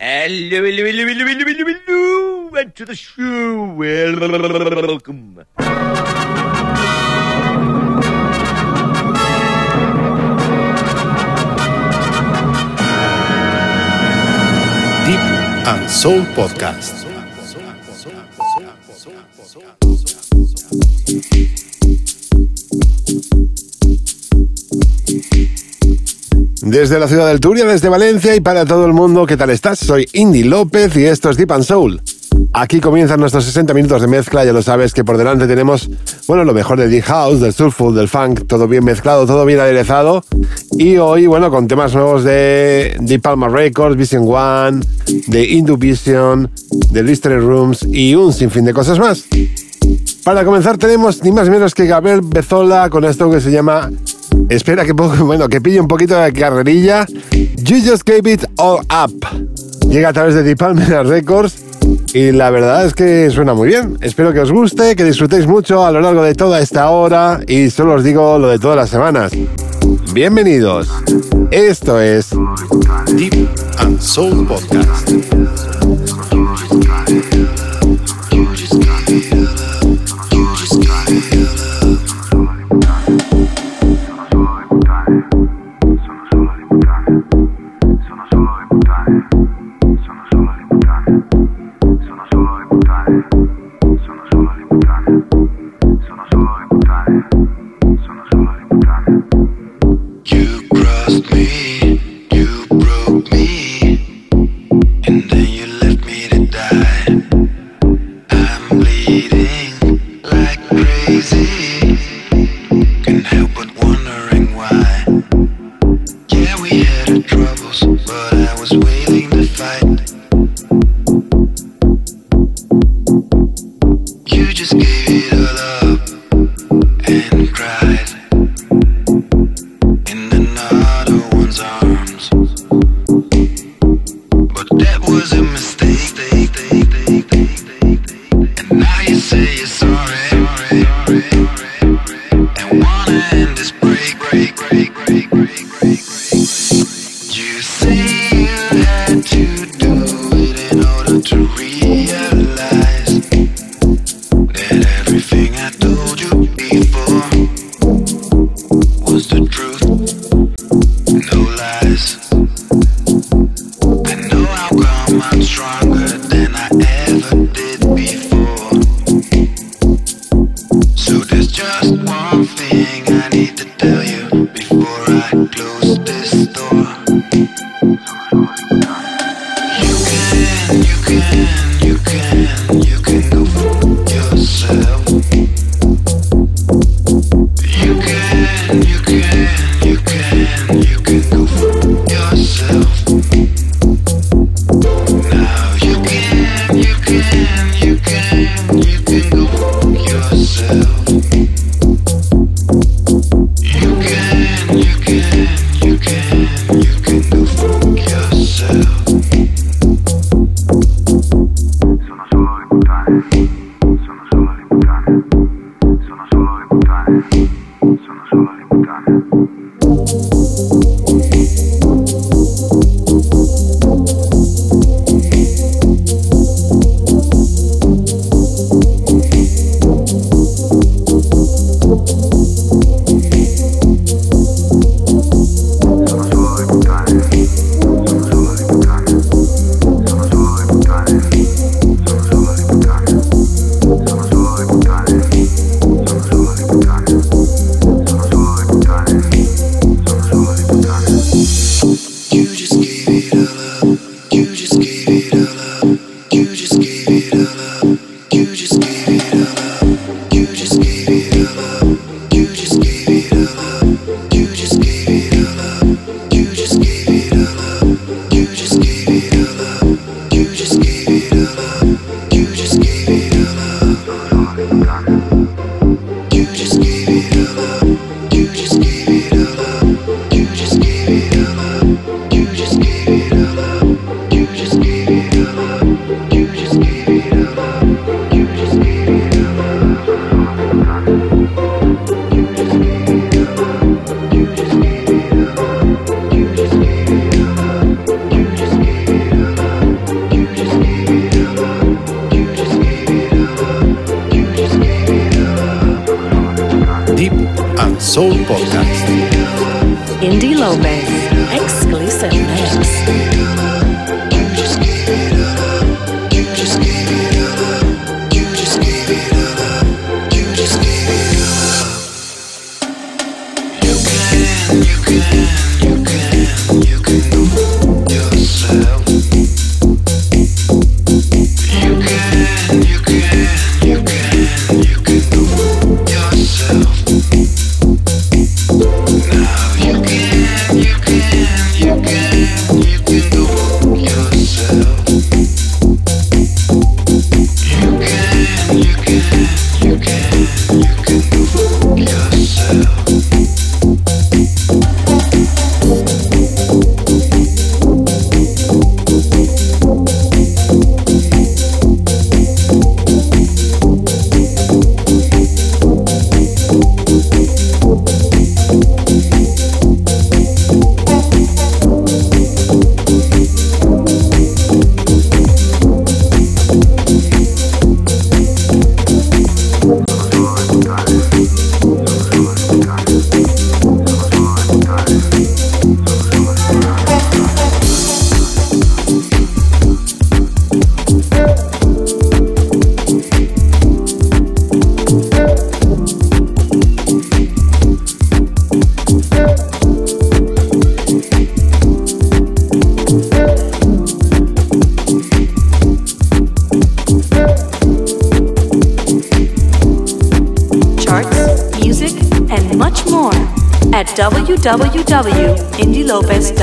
Hello, hello, hello, hello, hello, hello, hello, and to the show. Welcome. Deep and Soul Podcast. Desde la ciudad del Turia, desde Valencia y para todo el mundo, ¿qué tal estás? Soy Indy López y esto es Deep and Soul. Aquí comienzan nuestros 60 minutos de mezcla, ya lo sabes que por delante tenemos, bueno, lo mejor del Deep House, del Soulful, del Funk, todo bien mezclado, todo bien aderezado. Y hoy, bueno, con temas nuevos de Deep Palma Records, Vision One, de Induvision, de Listening Rooms y un sinfín de cosas más. Para comenzar tenemos ni más ni menos que Gabriel Bezola con esto que se llama Espera que pille un poquito de carrerilla. You just gave it all up. Llega a través de Deep Palma Records y la verdad es que suena muy bien. Espero que os guste, que disfrutéis mucho a lo largo de toda esta hora y solo os digo lo de todas las semanas. Bienvenidos. Esto es Deep and Soul Podcast.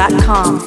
www.indylopez.com.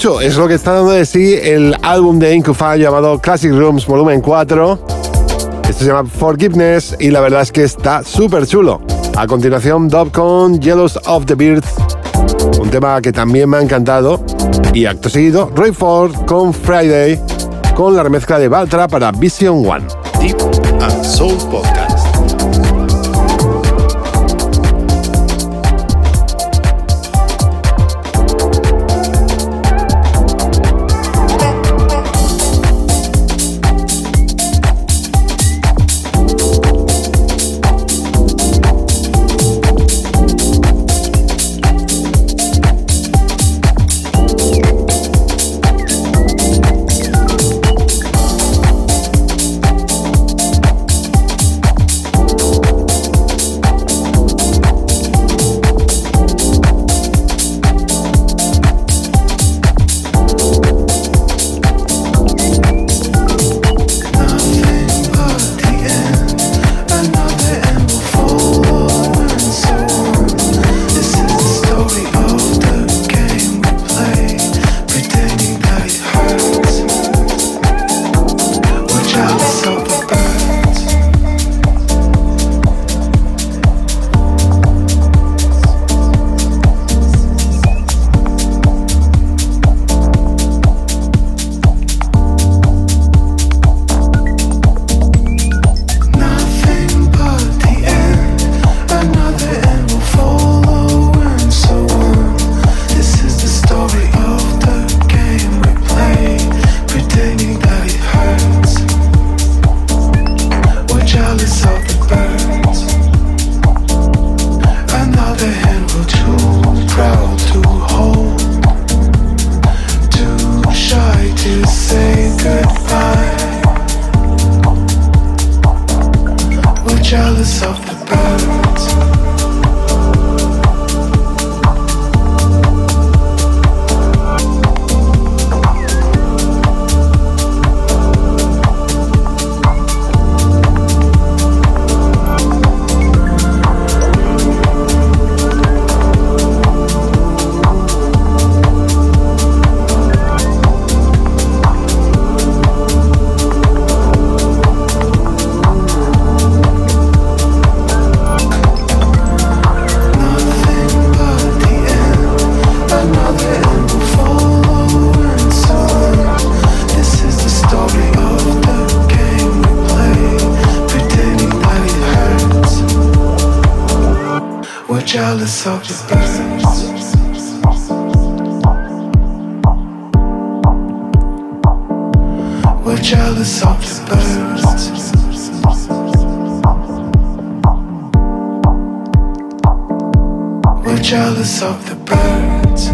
mucho es lo que está dando de sí el álbum de Incufa llamado Classic Rooms Volumen 4. Esto se llama Forgiveness y la verdad es que está súper chulo. A continuación, Dub con Jealous of the Birds, un tema que también me ha encantado. Y acto seguido, Roy Ford con Friday, con la remezcla de Baltra para Vision One. Deep and Soul Podcast. We're jealous of the birds. We're jealous of the birds.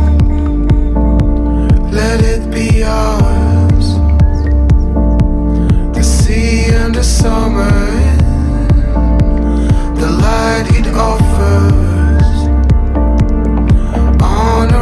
Let it be ours. The sea and the summer.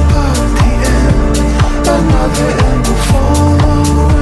of the end, another end will follow.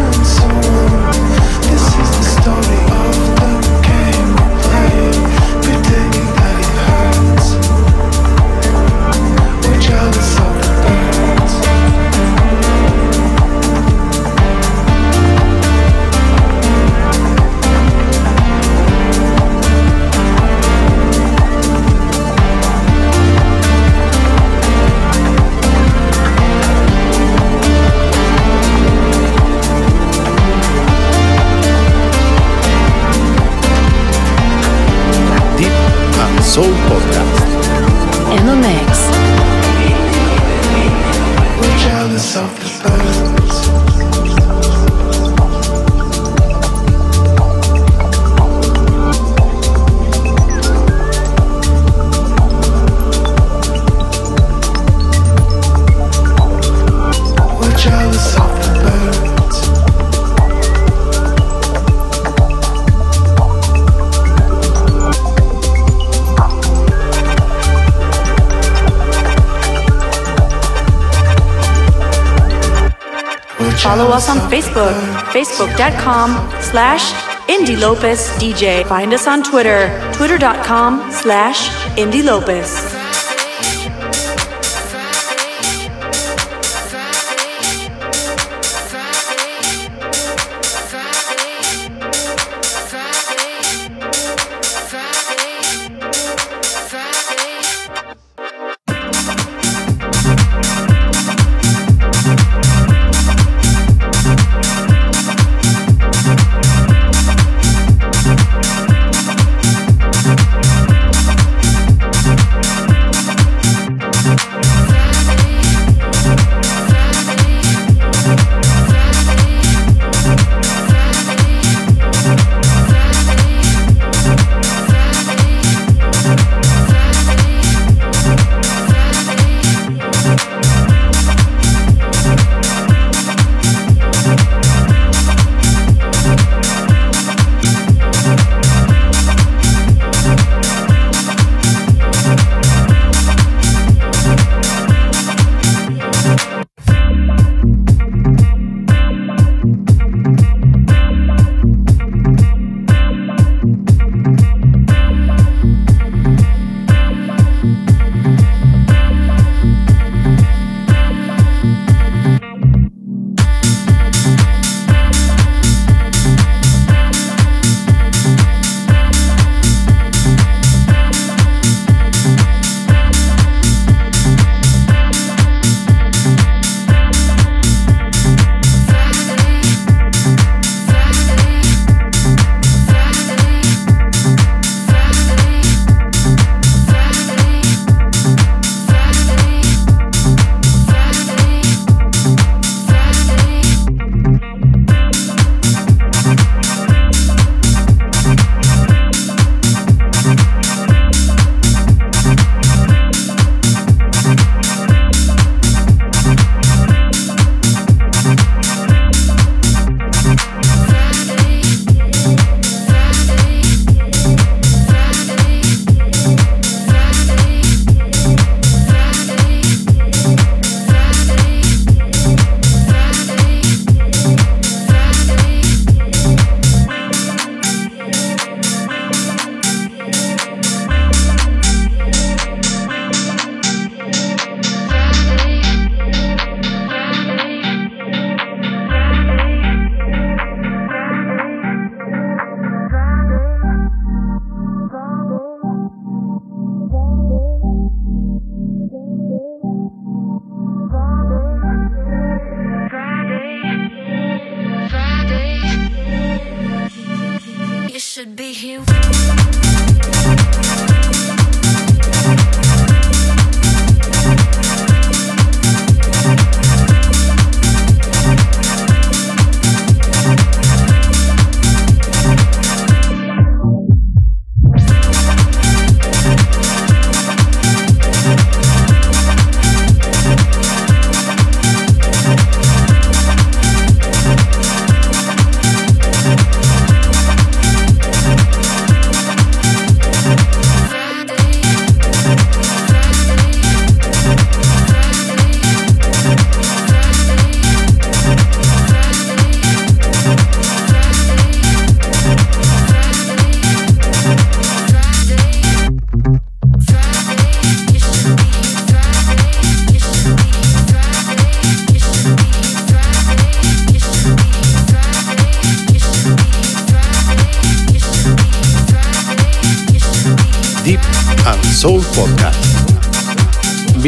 Facebook, facebook.com slash Indie Lopez DJ. Find us on Twitter, twitter.com slash Indie Lopez.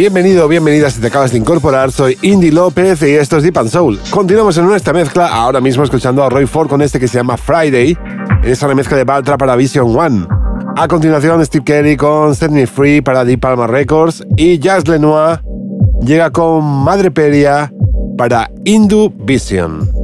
Bienvenido, bienvenida si te acabas de incorporar. Soy Indy López y esto es Deep and Soul. Continuamos en nuestra mezcla, ahora mismo escuchando a Roy Ford con este que se llama Friday. Es una mezcla de Baltra para Vision One. A continuación, Steve Kelly con Set Me Free para Deep Palma Records y Jazz Lenoir llega con Madre Peria para Indu Vision.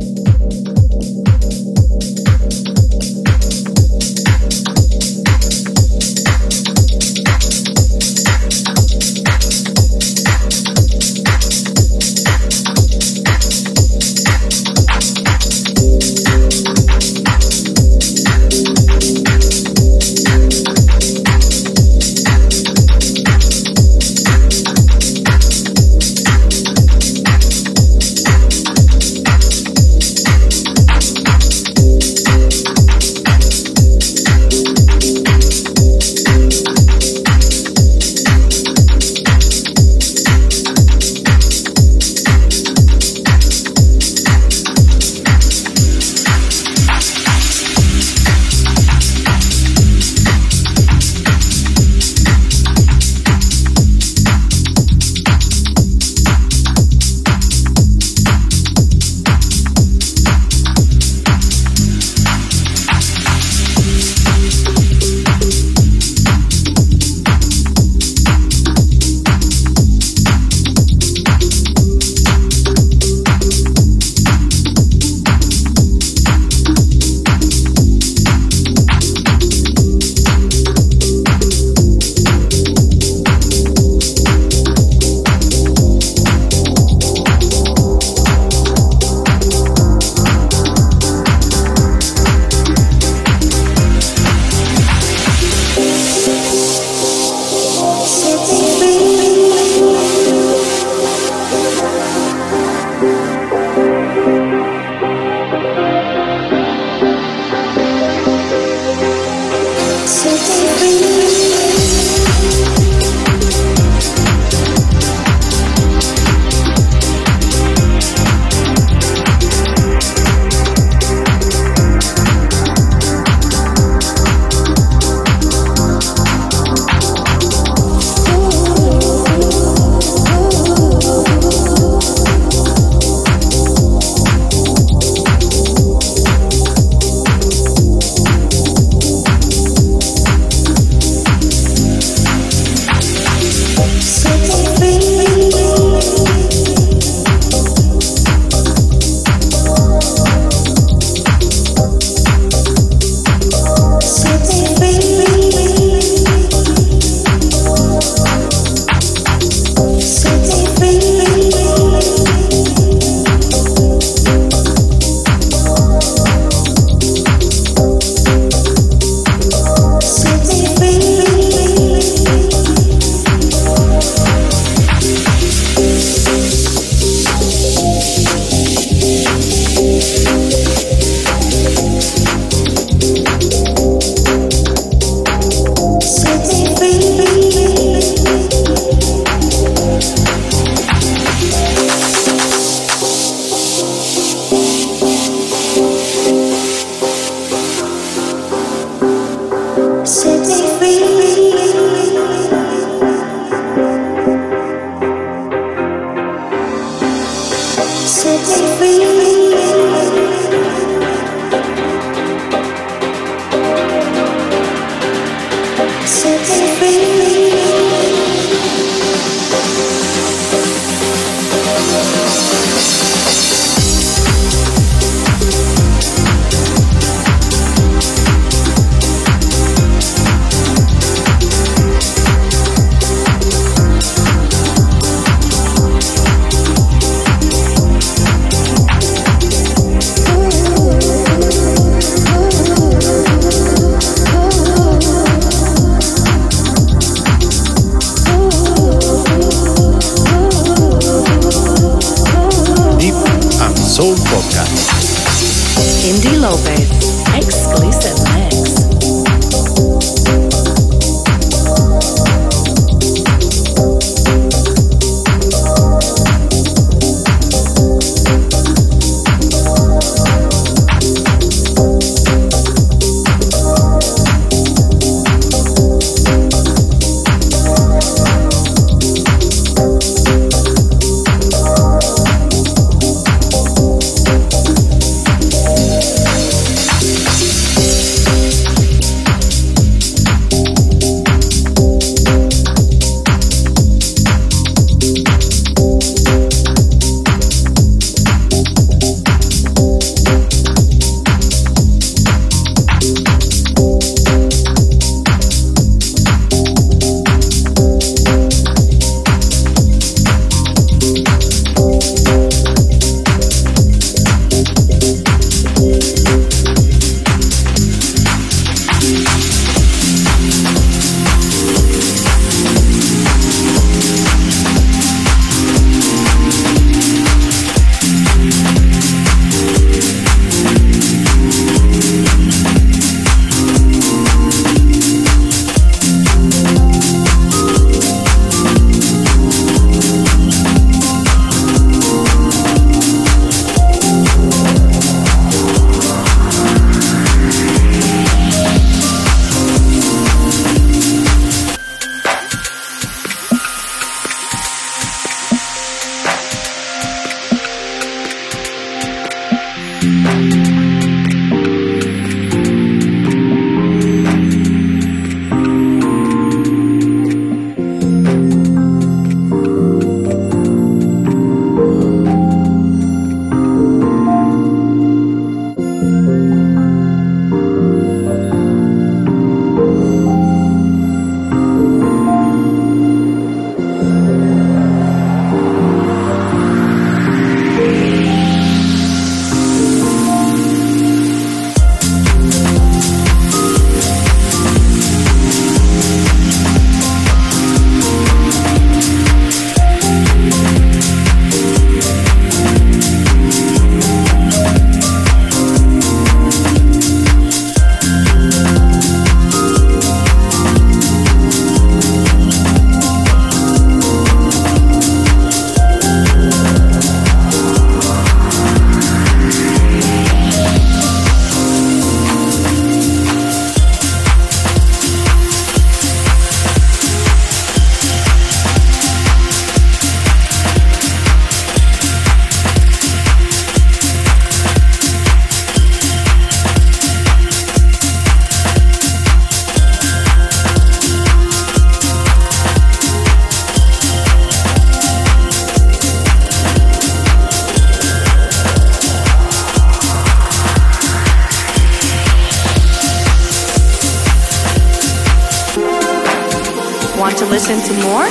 More?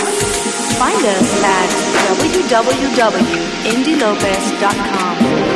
Find us at www.indylopez.com.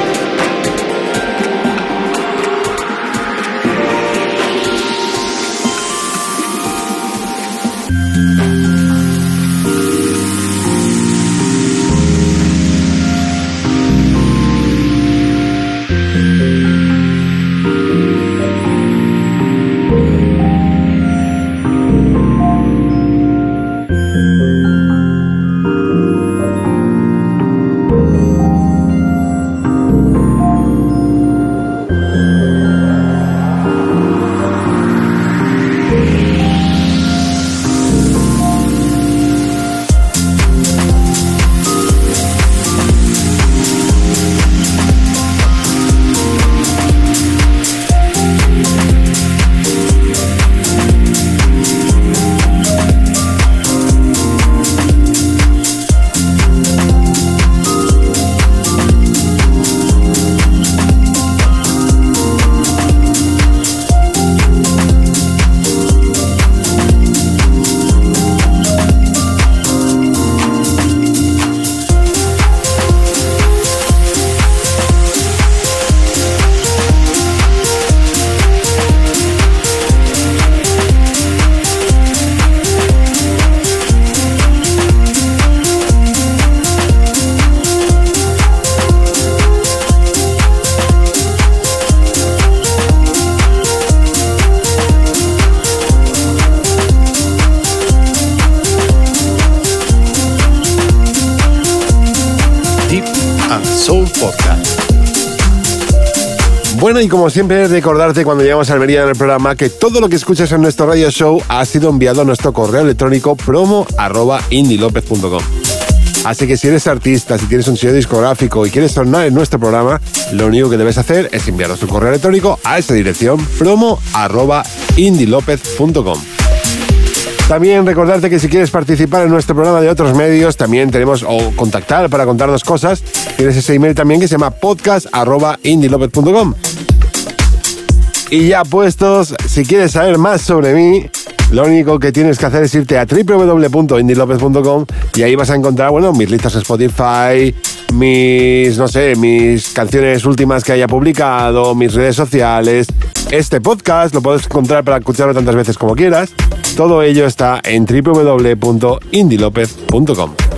Bueno, y como siempre, recordarte cuando llegamos a Almería en el programa que todo lo que escuchas en nuestro radio show ha sido enviado a nuestro correo electrónico promo arroba. Así que si eres artista, si tienes un sello discográfico y quieres sonar en nuestro programa, lo único que debes hacer es enviarnos tu correo electrónico a esa dirección promo arroba indilopez.com. También recordarte que si quieres participar en nuestro programa de otros medios, también tenemos, o contactar para contarnos cosas, tienes ese email también que se llama podcast.indilopez.com. Y ya puestos, si quieres saber más sobre mí, lo único que tienes que hacer es irte a www.indilopez.com y ahí vas a encontrar, bueno, mis listas Spotify, mis, no sé, mis canciones últimas que haya publicado, mis redes sociales. Este podcast lo puedes encontrar para escucharlo tantas veces como quieras. Todo ello está en www.indilopez.com.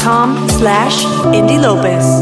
facebook.com slash Indy Lopez.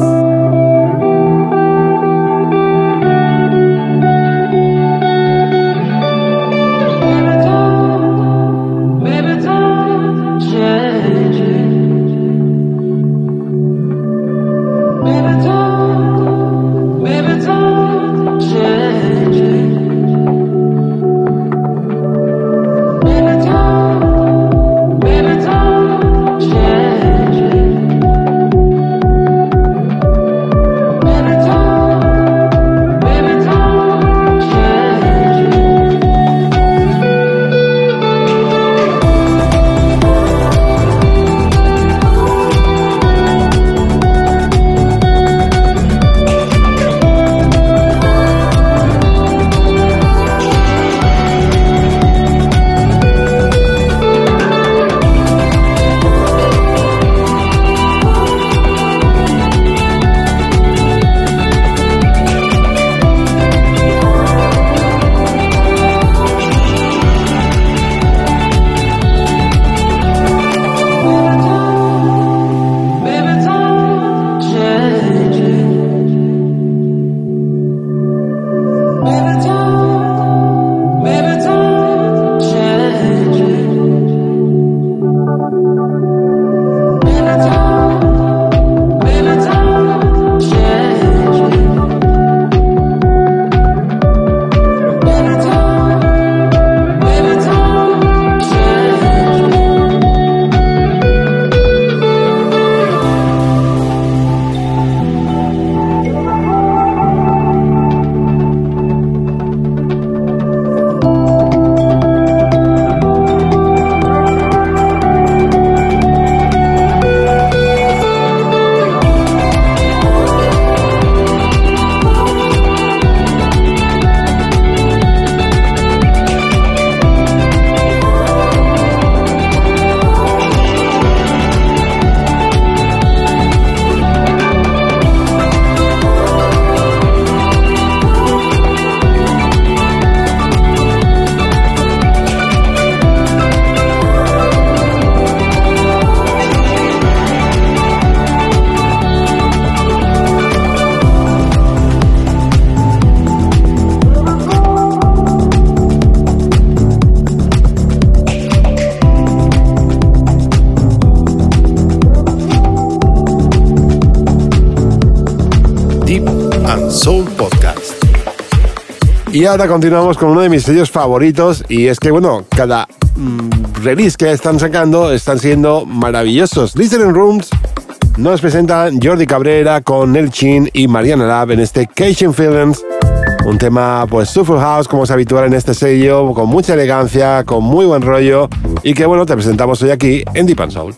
Y ahora continuamos con uno de mis sellos favoritos y es que, bueno, cada mm, release que están sacando están siendo maravillosos. Listening Rooms nos presentan Jordi Cabrera con Chin y Mariana Lab en este Cation Films. Un tema, pues, Soulful House, como es habitual en este sello, con mucha elegancia, con muy buen rollo y que, bueno, te presentamos hoy aquí en Deep and Soul.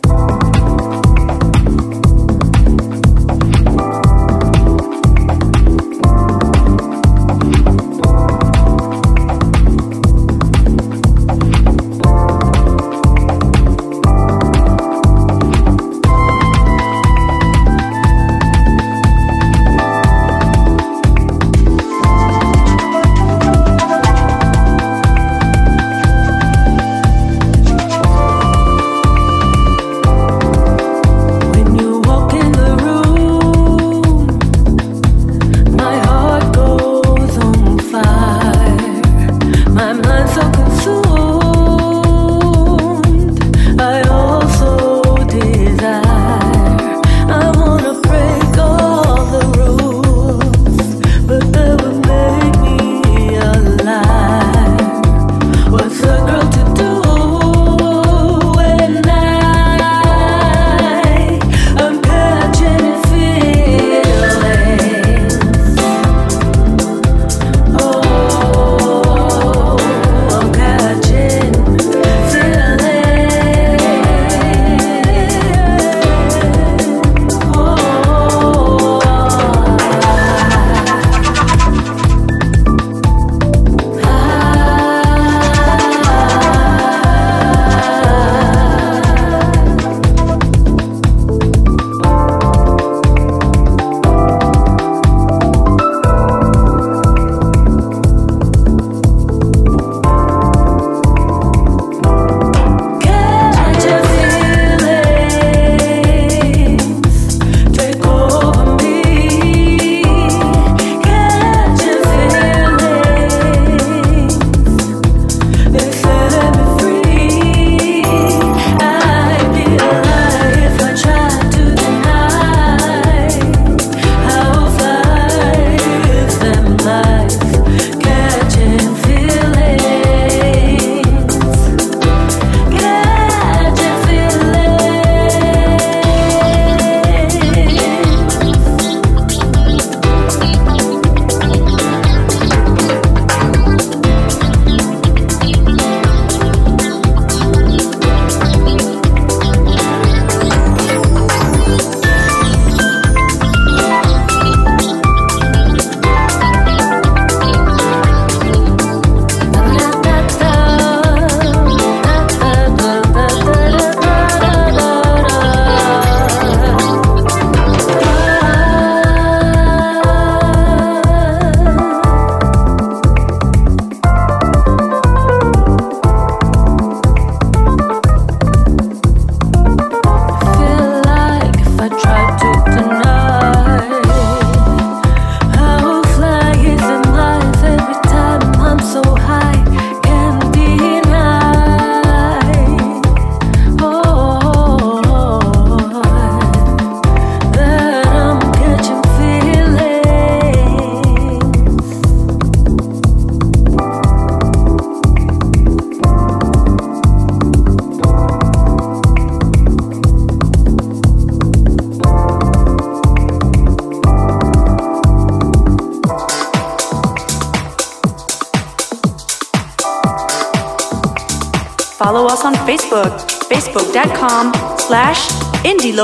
Facebook, facebook.com slash Indie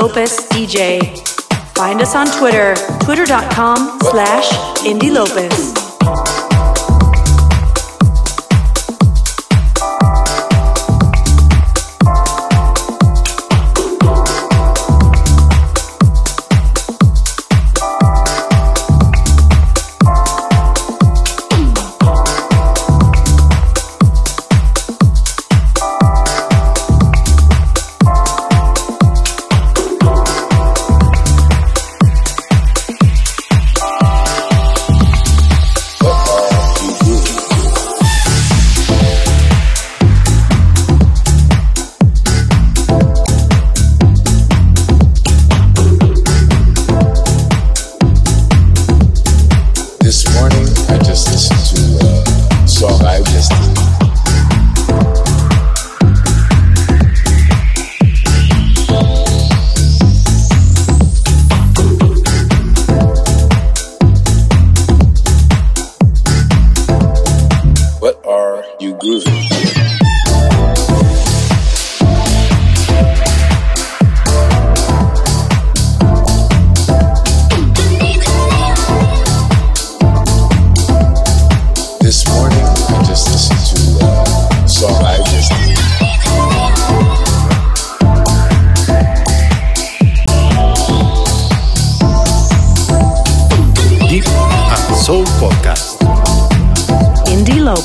DJ. Find us on Twitter, twitter.com slash Indie Lopez.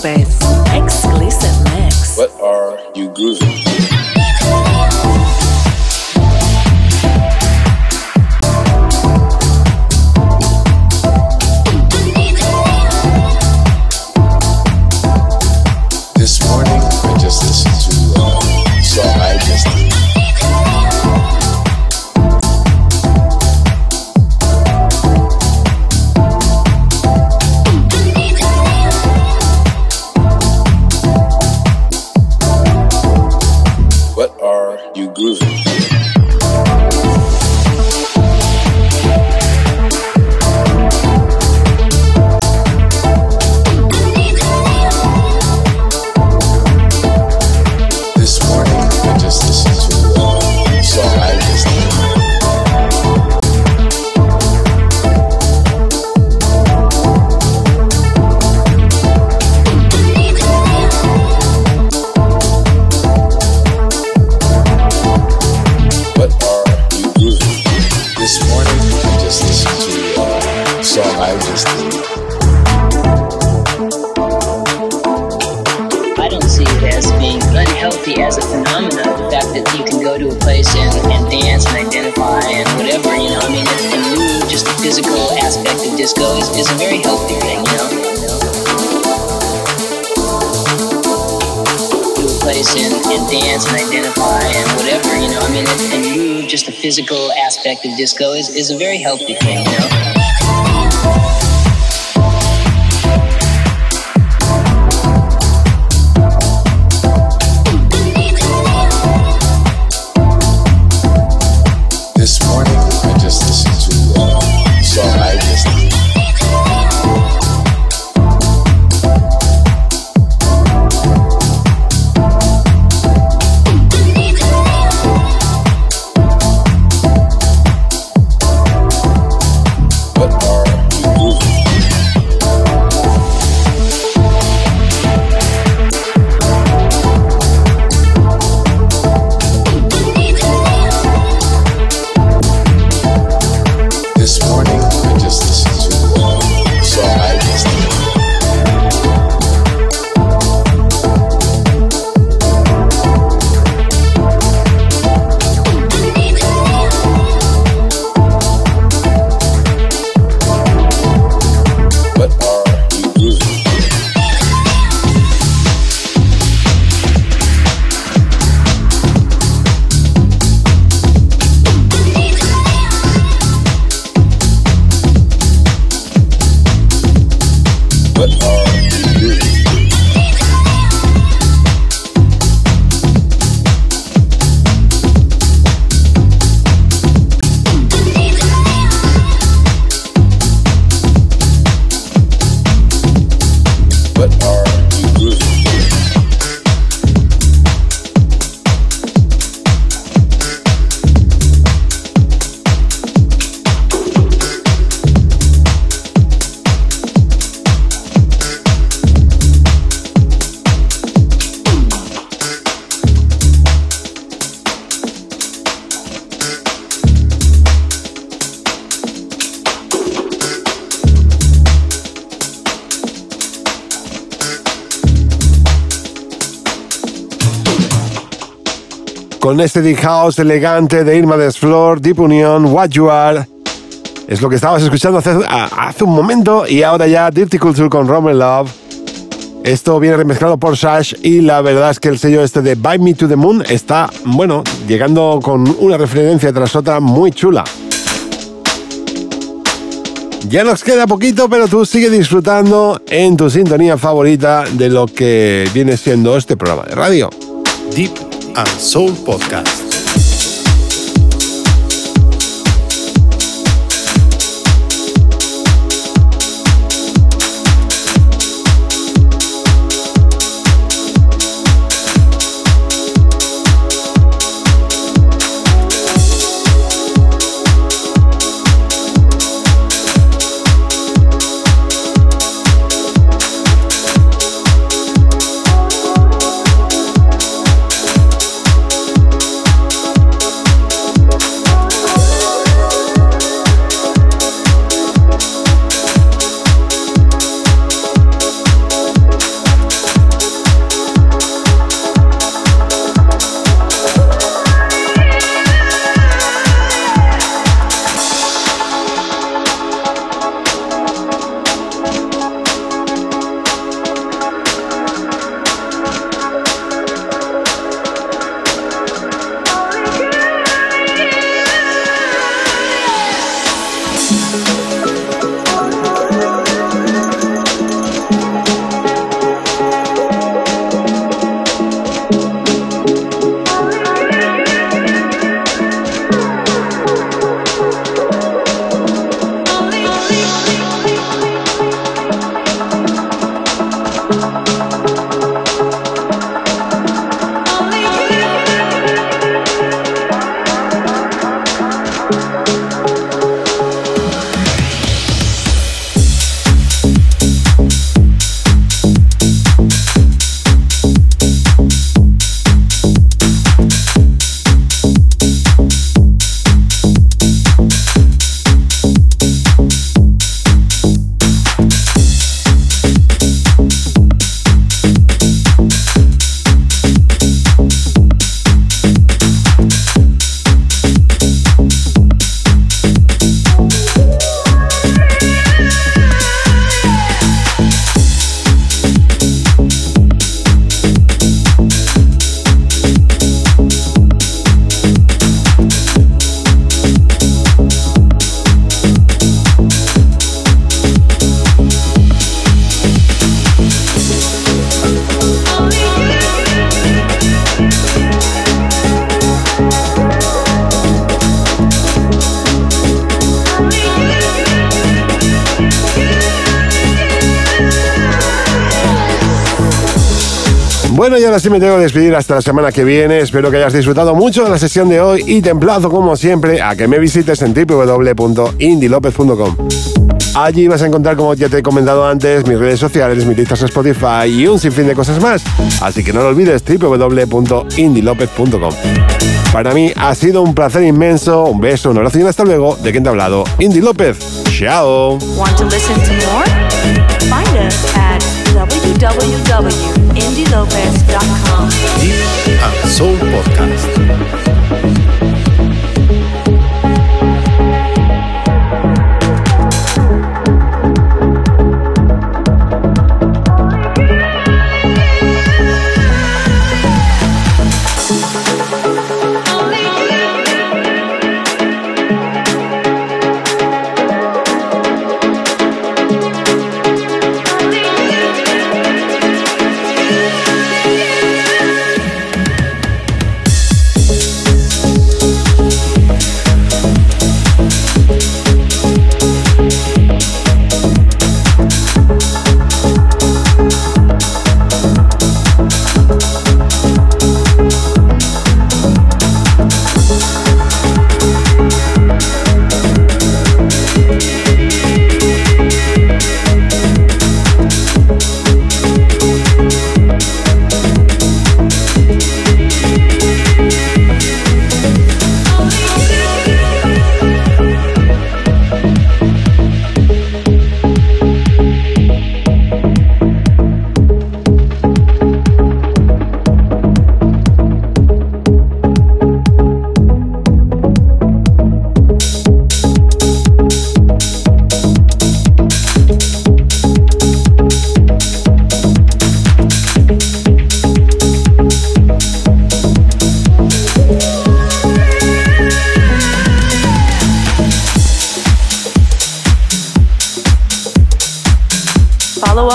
López. physical aspect of disco is, is a very healthy thing, you know? Con este Deep House elegante de Irma Desflor, Deep Union, What You Are. Es lo que estabas escuchando hace, un momento y ahora ya Dirty Culture con Roman Love. Esto viene remezclado por Sash y la verdad es que el sello este de Bite Me to the Moon está, bueno, llegando con una referencia tras otra muy chula. Ya nos queda poquito, pero tú sigue disfrutando en tu sintonía favorita de lo que viene siendo este programa de radio. Deep and Soul Podcast. Ahora sí me tengo que despedir hasta la semana que viene. Espero que hayas disfrutado mucho de la sesión de hoy y te emplazo, como siempre, a que me visites en www.indilopez.com. Allí vas a encontrar, como ya te he comentado antes, mis redes sociales, mis listas Spotify y un sinfín de cosas más. Así que no lo olvides, www.indilopez.com. Para mí ha sido un placer inmenso. Un beso, un abrazo y hasta luego. ¿De quién te ha hablado? Indy López. Chao. Want to listen to more? Find us at www.indielopez.com. Deep and Soul Podcast.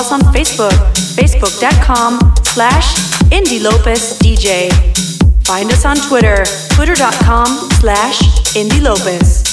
Us on Facebook, facebook.com slash DJ. Find us on Twitter, twitter.com slash Indie Lopez.